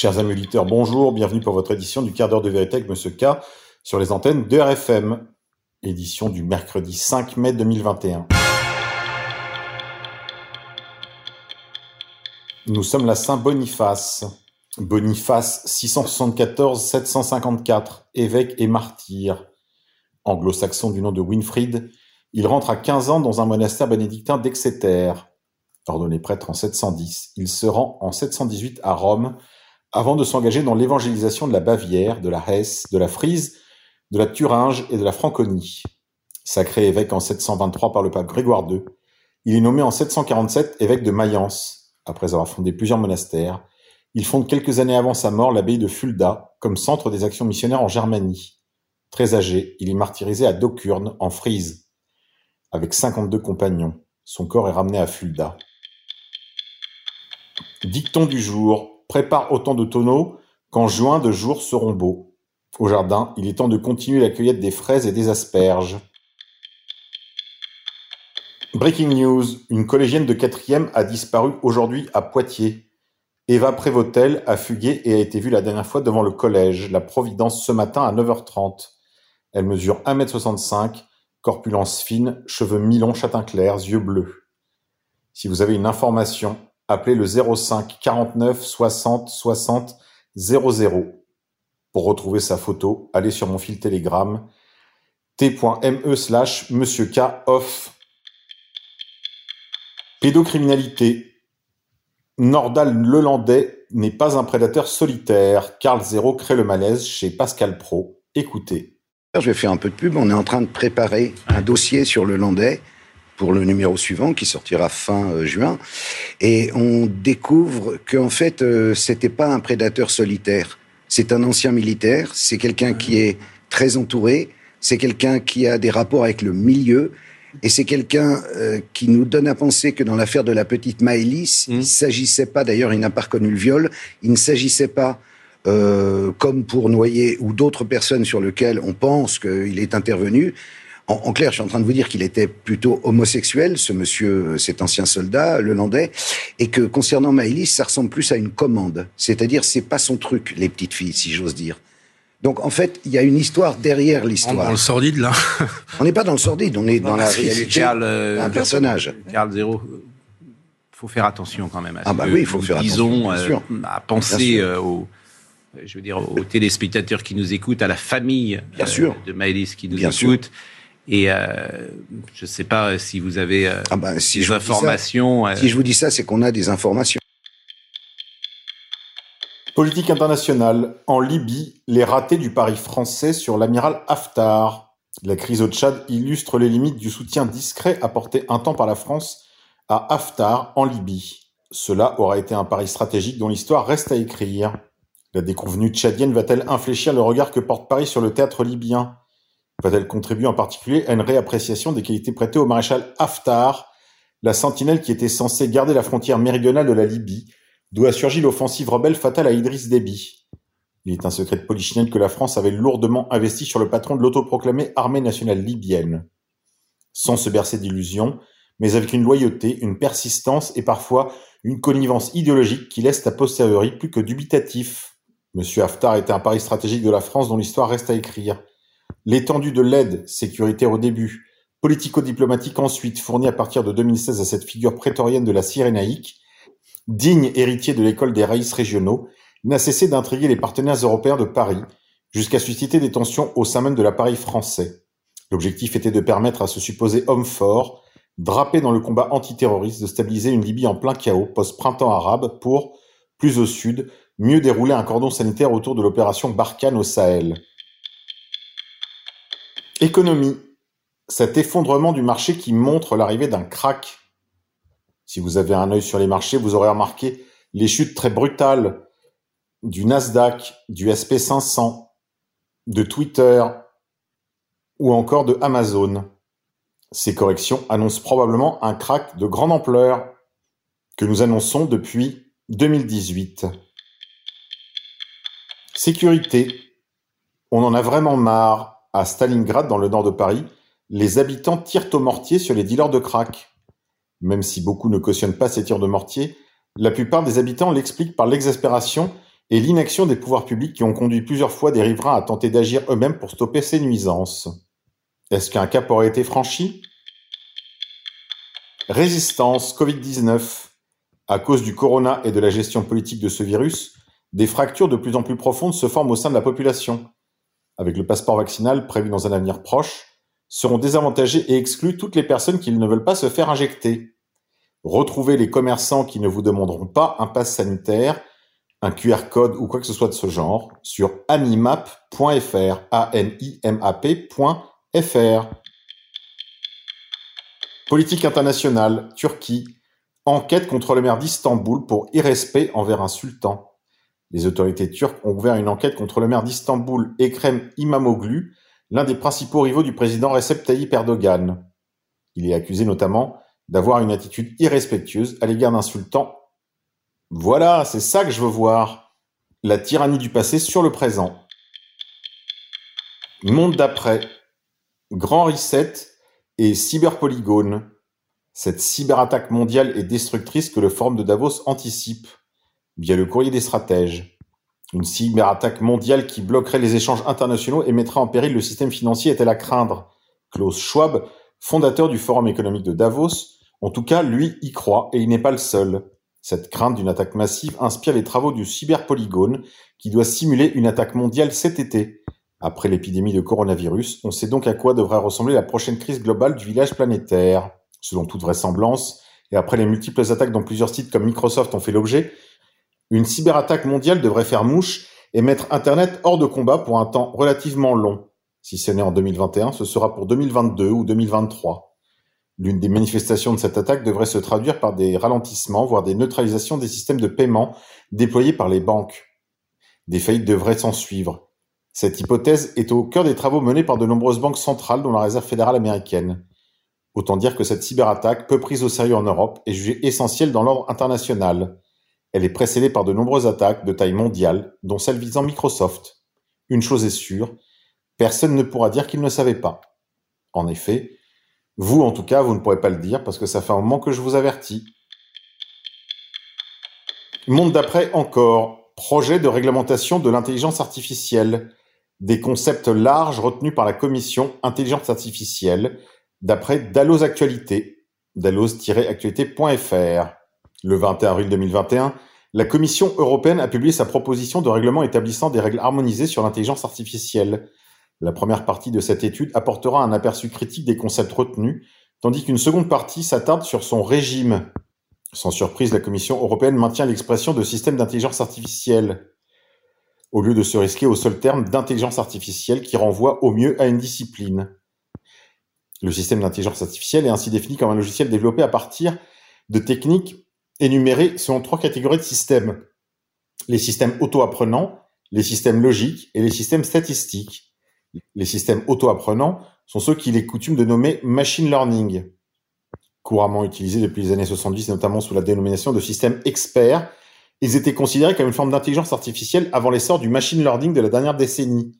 Chers amis auditeurs, bonjour, bienvenue pour votre édition du quart d'heure de vérité avec Monsieur K sur les antennes de RFM, édition du mercredi 5 mai 2021. Nous sommes la Saint-Boniface. Boniface 674-754, évêque et martyr. Anglo-saxon du nom de Winfried, il rentre à 15 ans dans un monastère bénédictin d'Exeter. Ordonné prêtre en 710, il se rend en 718 à Rome avant de s'engager dans l'évangélisation de la Bavière, de la Hesse, de la Frise, de la Thuringe et de la Franconie. Sacré évêque en 723 par le pape Grégoire II, il est nommé en 747 évêque de Mayence, après avoir fondé plusieurs monastères. Il fonde quelques années avant sa mort l'abbaye de Fulda comme centre des actions missionnaires en Germanie. Très âgé, il est martyrisé à Docurne, en Frise, avec 52 compagnons. Son corps est ramené à Fulda. Dicton du jour. Prépare autant de tonneaux qu'en juin de jours seront beaux. Au jardin, il est temps de continuer la cueillette des fraises et des asperges. Breaking news. Une collégienne de quatrième a disparu aujourd'hui à Poitiers. Eva Prévotel a fugué et a été vue la dernière fois devant le collège, la Providence, ce matin à 9h30. Elle mesure 1m65, corpulence fine, cheveux mi-longs châtain clair, yeux bleus. Si vous avez une information, appelez le 05 49 60 60 00. Pour retrouver sa photo, allez sur mon fil Telegram t.me slash monsieur K off. Pédocriminalité. Nordal Lelandais n'est pas un prédateur solitaire. Carl Zero crée le malaise chez Pascal Pro. Écoutez. Je vais faire un peu de pub. On est en train de préparer un dossier sur le Landais pour le numéro suivant qui sortira fin euh, juin. Et on découvre qu'en fait, euh, c'était pas un prédateur solitaire. C'est un ancien militaire. C'est quelqu'un qui est très entouré. C'est quelqu'un qui a des rapports avec le milieu. Et c'est quelqu'un euh, qui nous donne à penser que dans l'affaire de la petite Maëlys, il ne s'agissait pas, d'ailleurs, il n'a pas reconnu le viol, il ne s'agissait pas euh, comme pour Noyer ou d'autres personnes sur lesquelles on pense qu'il est intervenu. En, en, clair, je suis en train de vous dire qu'il était plutôt homosexuel, ce monsieur, cet ancien soldat, le Landais, et que concernant Maëlys, ça ressemble plus à une commande. C'est-à-dire, c'est pas son truc, les petites filles, si j'ose dire. Donc en fait, il y a une histoire derrière l'histoire. Dans le sordide là. on n'est pas dans le sordide, on est dans la réalité Carl, euh, d'un personnage. Carl Zero, faut faire attention quand même. À ah bah oui, il faut faire disons, attention. Euh, à penser euh, aux, je veux dire, aux téléspectateurs qui nous écoutent, à la famille Bien sûr. de Maëlys qui nous Bien écoute. Sûr. Et euh, je ne sais pas si vous avez euh, ah si des je informations. Ça, si je vous dis ça, c'est qu'on a des informations. Politique internationale. En Libye, les ratés du pari français sur l'amiral Haftar. La crise au Tchad illustre les limites du soutien discret apporté un temps par la France à Haftar en Libye. Cela aura été un pari stratégique dont l'histoire reste à écrire. La déconvenue tchadienne va-t-elle infléchir le regard que porte Paris sur le théâtre libyen? Va-t-elle contribuer en particulier à une réappréciation des qualités prêtées au maréchal Haftar, la sentinelle qui était censée garder la frontière méridionale de la Libye, d'où a surgi l'offensive rebelle fatale à Idriss Déby? Il est un secret de que la France avait lourdement investi sur le patron de l'autoproclamée armée nationale libyenne. Sans se bercer d'illusions, mais avec une loyauté, une persistance et parfois une connivence idéologique qui laisse a posteriori plus que dubitatif. Monsieur Haftar était un pari stratégique de la France dont l'histoire reste à écrire. L'étendue de l'aide sécuritaire au début, politico-diplomatique ensuite, fournie à partir de 2016 à cette figure prétorienne de la Cyrénaïque, digne héritier de l'école des raïs régionaux, n'a cessé d'intriguer les partenaires européens de Paris, jusqu'à susciter des tensions au sein même de l'appareil français. L'objectif était de permettre à ce supposé homme fort, drapé dans le combat antiterroriste, de stabiliser une Libye en plein chaos post-printemps arabe pour, plus au sud, mieux dérouler un cordon sanitaire autour de l'opération Barkhane au Sahel. Économie. Cet effondrement du marché qui montre l'arrivée d'un crack. Si vous avez un œil sur les marchés, vous aurez remarqué les chutes très brutales du Nasdaq, du SP500, de Twitter ou encore de Amazon. Ces corrections annoncent probablement un crack de grande ampleur que nous annonçons depuis 2018. Sécurité. On en a vraiment marre à Stalingrad, dans le nord de Paris, les habitants tirent au mortier sur les dealers de crack. Même si beaucoup ne cautionnent pas ces tirs de mortier, la plupart des habitants l'expliquent par l'exaspération et l'inaction des pouvoirs publics qui ont conduit plusieurs fois des riverains à tenter d'agir eux-mêmes pour stopper ces nuisances. Est-ce qu'un cap aurait été franchi? Résistance Covid-19. À cause du corona et de la gestion politique de ce virus, des fractures de plus en plus profondes se forment au sein de la population. Avec le passeport vaccinal prévu dans un avenir proche, seront désavantagées et exclues toutes les personnes qui ne veulent pas se faire injecter. Retrouvez les commerçants qui ne vous demanderont pas un pass sanitaire, un QR code ou quoi que ce soit de ce genre sur animap.fr, a n i. Politique internationale, Turquie, enquête contre le maire d'Istanbul pour irrespect envers un sultan. Les autorités turques ont ouvert une enquête contre le maire d'Istanbul, Ekrem Imamoglu, l'un des principaux rivaux du président Recep Tayyip Erdogan. Il est accusé notamment d'avoir une attitude irrespectueuse à l'égard d'un sultan. Voilà, c'est ça que je veux voir. La tyrannie du passé sur le présent. Monde d'après. Grand Reset et Cyberpolygone. Cette cyberattaque mondiale et destructrice que le Forum de Davos anticipe, via le courrier des stratèges. Une cyberattaque mondiale qui bloquerait les échanges internationaux et mettrait en péril le système financier est-elle à craindre? Klaus Schwab, fondateur du Forum économique de Davos, en tout cas, lui y croit et il n'est pas le seul. Cette crainte d'une attaque massive inspire les travaux du cyberpolygone qui doit simuler une attaque mondiale cet été. Après l'épidémie de coronavirus, on sait donc à quoi devrait ressembler la prochaine crise globale du village planétaire. Selon toute vraisemblance, et après les multiples attaques dont plusieurs sites comme Microsoft ont fait l'objet, une cyberattaque mondiale devrait faire mouche et mettre Internet hors de combat pour un temps relativement long. Si ce n'est en 2021, ce sera pour 2022 ou 2023. L'une des manifestations de cette attaque devrait se traduire par des ralentissements, voire des neutralisations des systèmes de paiement déployés par les banques. Des faillites devraient s'en suivre. Cette hypothèse est au cœur des travaux menés par de nombreuses banques centrales, dont la Réserve fédérale américaine. Autant dire que cette cyberattaque, peu prise au sérieux en Europe, est jugée essentielle dans l'ordre international. Elle est précédée par de nombreuses attaques de taille mondiale, dont celle visant Microsoft. Une chose est sûre, personne ne pourra dire qu'il ne savait pas. En effet, vous en tout cas, vous ne pourrez pas le dire parce que ça fait un moment que je vous avertis. Monde d'après encore, projet de réglementation de l'intelligence artificielle, des concepts larges retenus par la commission intelligence artificielle, d'après Dallos Actualité, dallos-actualité.fr. Le 21 avril 2021, la Commission européenne a publié sa proposition de règlement établissant des règles harmonisées sur l'intelligence artificielle. La première partie de cette étude apportera un aperçu critique des concepts retenus, tandis qu'une seconde partie s'attarde sur son régime. Sans surprise, la Commission européenne maintient l'expression de système d'intelligence artificielle, au lieu de se risquer au seul terme d'intelligence artificielle qui renvoie au mieux à une discipline. Le système d'intelligence artificielle est ainsi défini comme un logiciel développé à partir de techniques énumérés selon trois catégories de systèmes. Les systèmes auto-apprenants, les systèmes logiques et les systèmes statistiques. Les systèmes auto-apprenants sont ceux qu'il est coutume de nommer machine learning, couramment utilisés depuis les années 70, notamment sous la dénomination de systèmes experts. Ils étaient considérés comme une forme d'intelligence artificielle avant l'essor du machine learning de la dernière décennie.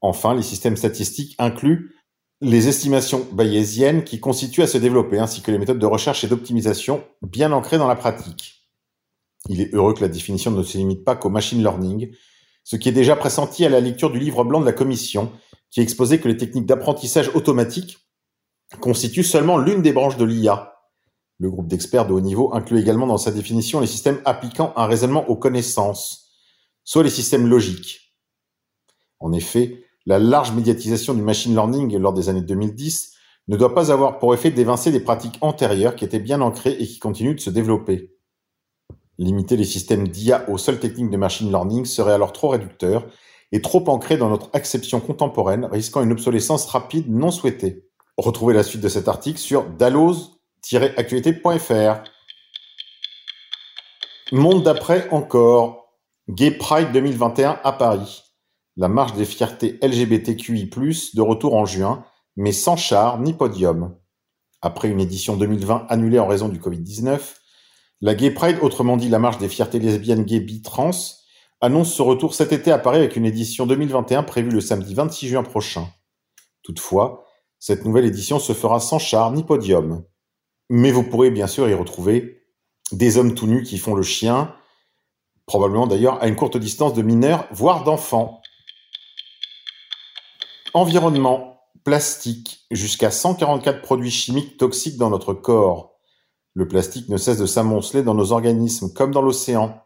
Enfin, les systèmes statistiques incluent les estimations bayésiennes qui constituent à se développer, ainsi que les méthodes de recherche et d'optimisation bien ancrées dans la pratique. Il est heureux que la définition ne se limite pas qu'au machine learning, ce qui est déjà pressenti à la lecture du livre blanc de la Commission, qui exposait que les techniques d'apprentissage automatique constituent seulement l'une des branches de l'IA. Le groupe d'experts de haut niveau inclut également dans sa définition les systèmes appliquant un raisonnement aux connaissances, soit les systèmes logiques. En effet, la large médiatisation du machine learning lors des années 2010 ne doit pas avoir pour effet d'évincer des pratiques antérieures qui étaient bien ancrées et qui continuent de se développer. Limiter les systèmes d'IA aux seules techniques de machine learning serait alors trop réducteur et trop ancré dans notre acception contemporaine, risquant une obsolescence rapide non souhaitée. Retrouvez la suite de cet article sur dalloz-actualité.fr. Monde d'après encore. Gay Pride 2021 à Paris. La marche des fiertés LGBTQI+, de retour en juin, mais sans char ni podium. Après une édition 2020 annulée en raison du Covid-19, la Gay Pride, autrement dit la marche des fiertés lesbiennes, gays, bi, trans, annonce ce retour cet été à Paris avec une édition 2021 prévue le samedi 26 juin prochain. Toutefois, cette nouvelle édition se fera sans char ni podium. Mais vous pourrez bien sûr y retrouver des hommes tout nus qui font le chien, probablement d'ailleurs à une courte distance de mineurs, voire d'enfants. Environnement, plastique, jusqu'à 144 produits chimiques toxiques dans notre corps. Le plastique ne cesse de s'amonceler dans nos organismes, comme dans l'océan.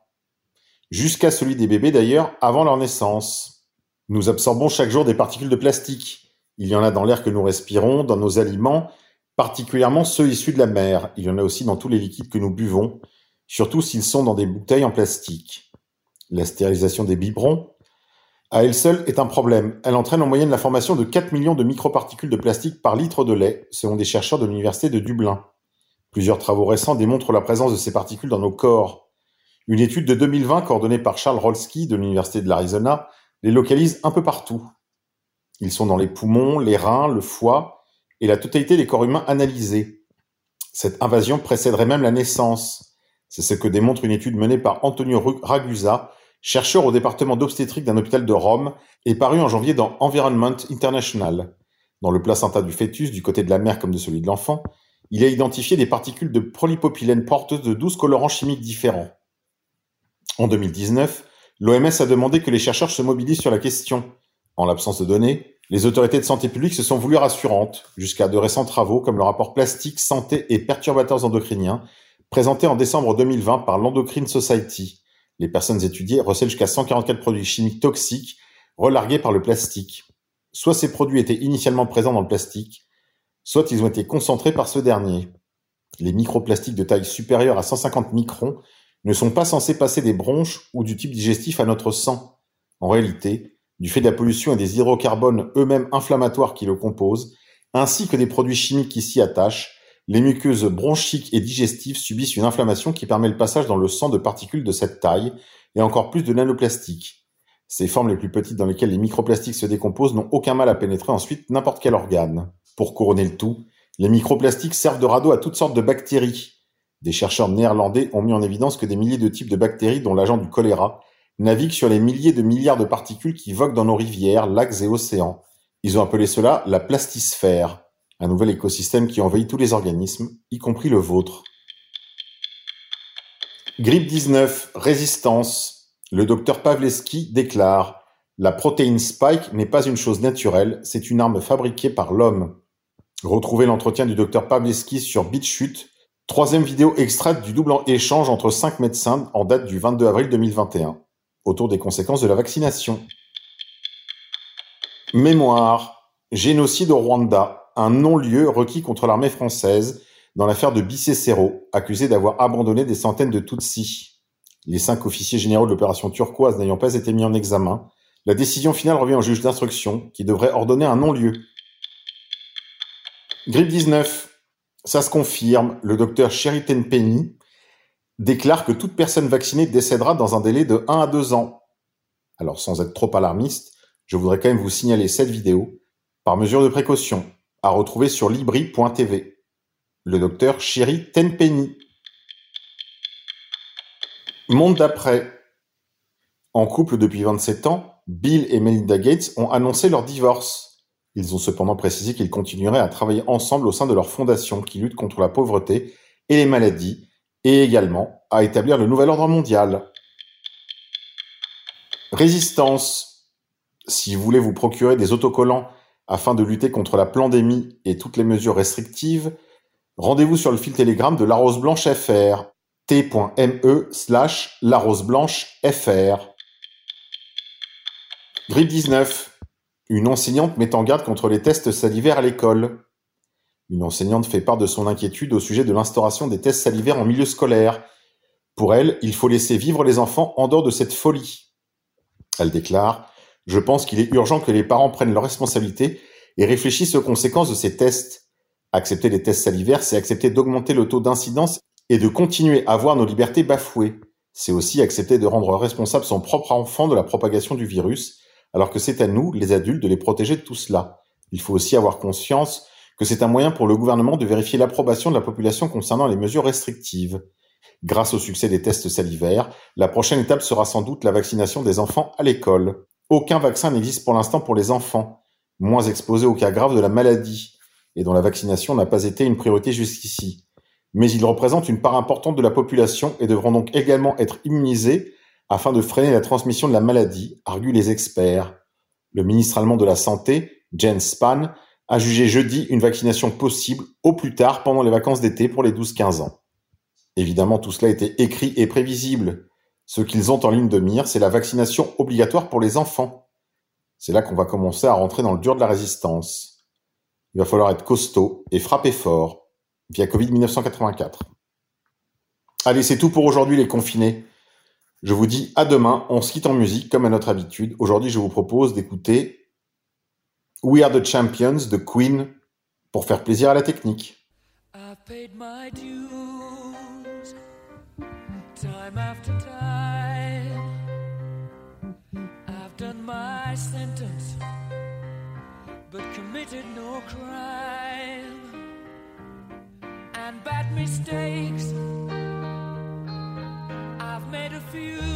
Jusqu'à celui des bébés d'ailleurs, avant leur naissance. Nous absorbons chaque jour des particules de plastique. Il y en a dans l'air que nous respirons, dans nos aliments, particulièrement ceux issus de la mer. Il y en a aussi dans tous les liquides que nous buvons, surtout s'ils sont dans des bouteilles en plastique. La stérilisation des biberons, à elle seule, est un problème. Elle entraîne en moyenne la formation de 4 millions de microparticules de plastique par litre de lait, selon des chercheurs de l'Université de Dublin. Plusieurs travaux récents démontrent la présence de ces particules dans nos corps. Une étude de 2020 coordonnée par Charles Rolski de l'Université de l'Arizona les localise un peu partout. Ils sont dans les poumons, les reins, le foie et la totalité des corps humains analysés. Cette invasion précéderait même la naissance. C'est ce que démontre une étude menée par Antonio Ragusa, chercheur au département d'obstétrique d'un hôpital de Rome, et paru en janvier dans Environment International. Dans le placenta du fœtus, du côté de la mère comme de celui de l'enfant, il a identifié des particules de polypropylène porteuses de 12 colorants chimiques différents. En 2019, l'OMS a demandé que les chercheurs se mobilisent sur la question. En l'absence de données, les autorités de santé publique se sont voulues rassurantes, jusqu'à de récents travaux comme le rapport Plastique, Santé et Perturbateurs endocriniens, présenté en décembre 2020 par l'Endocrine Society. Les personnes étudiées recèlent jusqu'à 144 produits chimiques toxiques relargués par le plastique. Soit ces produits étaient initialement présents dans le plastique, soit ils ont été concentrés par ce dernier. Les microplastiques de taille supérieure à 150 microns ne sont pas censés passer des bronches ou du type digestif à notre sang. En réalité, du fait de la pollution et des hydrocarbones eux-mêmes inflammatoires qui le composent, ainsi que des produits chimiques qui s'y attachent, les muqueuses bronchiques et digestives subissent une inflammation qui permet le passage dans le sang de particules de cette taille et encore plus de nanoplastiques. Ces formes les plus petites dans lesquelles les microplastiques se décomposent n'ont aucun mal à pénétrer ensuite n'importe quel organe. Pour couronner le tout, les microplastiques servent de radeau à toutes sortes de bactéries. Des chercheurs néerlandais ont mis en évidence que des milliers de types de bactéries, dont l'agent du choléra, naviguent sur les milliers de milliards de particules qui voguent dans nos rivières, lacs et océans. Ils ont appelé cela la plastisphère, un nouvel écosystème qui envahit tous les organismes, y compris le vôtre. Grippe 19, résistance. Le docteur Pavleski déclare La protéine spike n'est pas une chose naturelle, c'est une arme fabriquée par l'homme. Retrouvez l'entretien du docteur Pavleski sur BitChute, troisième vidéo extraite du double échange entre cinq médecins en date du 22 avril 2021, autour des conséquences de la vaccination. Mémoire. Génocide au Rwanda, un non-lieu requis contre l'armée française dans l'affaire de Bicécero, accusé d'avoir abandonné des centaines de Tutsis. Les cinq officiers généraux de l'opération turquoise n'ayant pas été mis en examen, la décision finale revient au juge d'instruction qui devrait ordonner un non-lieu. Grippe 19. Ça se confirme. Le docteur Sheridan Penny déclare que toute personne vaccinée décédera dans un délai de 1 à 2 ans. Alors, sans être trop alarmiste, je voudrais quand même vous signaler cette vidéo, par mesure de précaution, à retrouver sur libri.tv. Le docteur Sherry Tenpenny. Monde d'après. En couple depuis 27 ans, Bill et Melinda Gates ont annoncé leur divorce. Ils ont cependant précisé qu'ils continueraient à travailler ensemble au sein de leur fondation qui lutte contre la pauvreté et les maladies, et également à établir le nouvel ordre mondial. Résistance. Si vous voulez vous procurer des autocollants afin de lutter contre la pandémie et toutes les mesures restrictives, rendez-vous sur le fil Telegram de La Rose Blanche FR, t.me slash La Rose Blanche FR. Grippe 19. Une enseignante met en garde contre les tests salivaires à l'école. Une enseignante fait part de son inquiétude au sujet de l'instauration des tests salivaires en milieu scolaire. Pour elle, il faut laisser vivre les enfants en dehors de cette folie. Elle déclare Je pense qu'il est urgent que les parents prennent leurs responsabilités et réfléchissent aux conséquences de ces tests. Accepter les tests salivaires, c'est accepter d'augmenter le taux d'incidence et de continuer à voir nos libertés bafouées. C'est aussi accepter de rendre responsable son propre enfant de la propagation du virus alors que c'est à nous, les adultes, de les protéger de tout cela. Il faut aussi avoir conscience que c'est un moyen pour le gouvernement de vérifier l'approbation de la population concernant les mesures restrictives. Grâce au succès des tests salivaires, la prochaine étape sera sans doute la vaccination des enfants à l'école. Aucun vaccin n'existe pour l'instant pour les enfants, moins exposés aux cas graves de la maladie, et dont la vaccination n'a pas été une priorité jusqu'ici. Mais ils représentent une part importante de la population et devront donc également être immunisés afin de freiner la transmission de la maladie, arguent les experts. Le ministre allemand de la Santé, Jens Spahn, a jugé jeudi une vaccination possible au plus tard pendant les vacances d'été pour les 12-15 ans. Évidemment, tout cela était écrit et prévisible. Ce qu'ils ont en ligne de mire, c'est la vaccination obligatoire pour les enfants. C'est là qu'on va commencer à rentrer dans le dur de la résistance. Il va falloir être costaud et frapper fort via Covid 1984. Allez, c'est tout pour aujourd'hui les confinés. Je vous dis à demain, on se quitte en musique comme à notre habitude. Aujourd'hui, je vous propose d'écouter We Are the Champions de Queen pour faire plaisir à la technique. Time after time. I've done my sentence, but committed no crime. And bad mistakes, I've made a few.